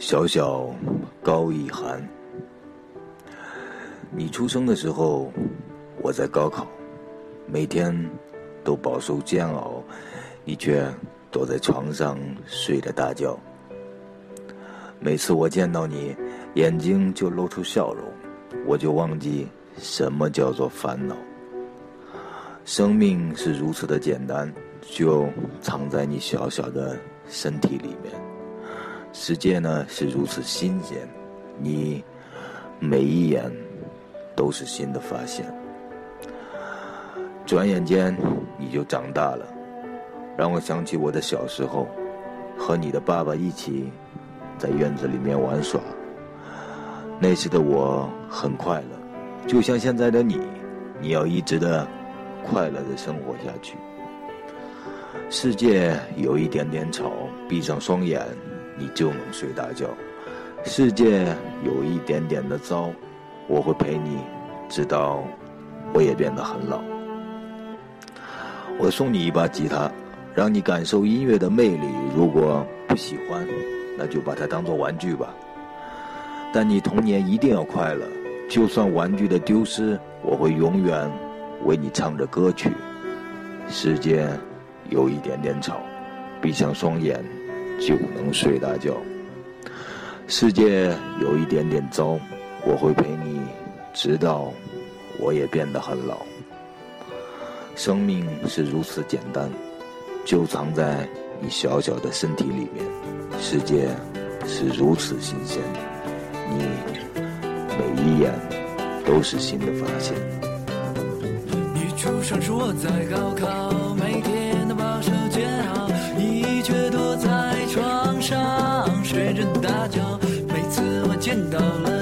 小小高一涵，你出生的时候，我在高考，每天都饱受煎熬，你却躲在床上睡着大觉。每次我见到你，眼睛就露出笑容，我就忘记什么叫做烦恼。生命是如此的简单，就藏在你小小的身体里面。世界呢是如此新鲜，你每一眼都是新的发现。转眼间你就长大了，让我想起我的小时候，和你的爸爸一起。在院子里面玩耍，那时的我很快乐，就像现在的你，你要一直的快乐的生活下去。世界有一点点吵，闭上双眼，你就能睡大觉。世界有一点点的糟，我会陪你，直到我也变得很老。我送你一把吉他，让你感受音乐的魅力。如果不喜欢。那就把它当做玩具吧。但你童年一定要快乐，就算玩具的丢失，我会永远为你唱着歌曲。世界有一点点吵，闭上双眼就能睡大觉。世界有一点点糟，我会陪你，直到我也变得很老。生命是如此简单，就藏在你小小的身体里面。世界是如此新鲜，你每一眼都是新的发现。你出生时我在高考，每天都把手煎熬，床上睡着大觉。每次我见到了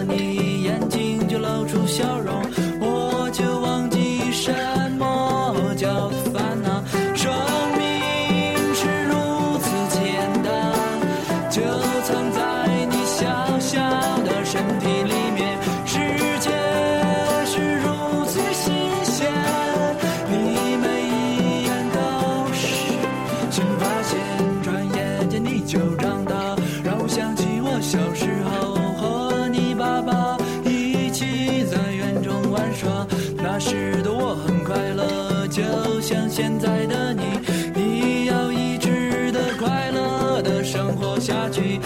在园中玩耍那时的我很快乐就像现在的你你要一直的快乐的生活下去。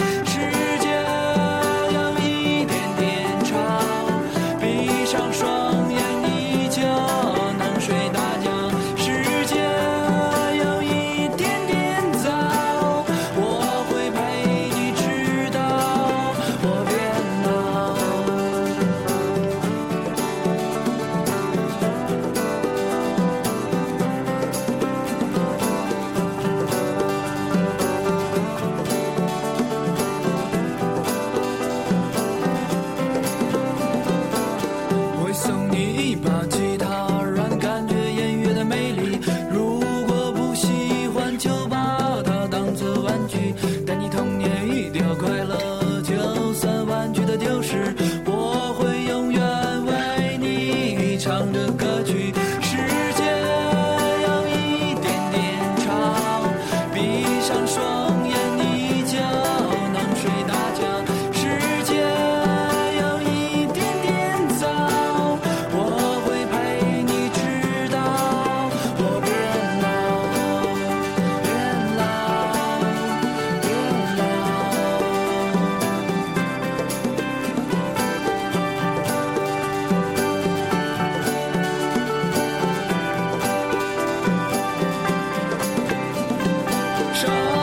长的。Oh.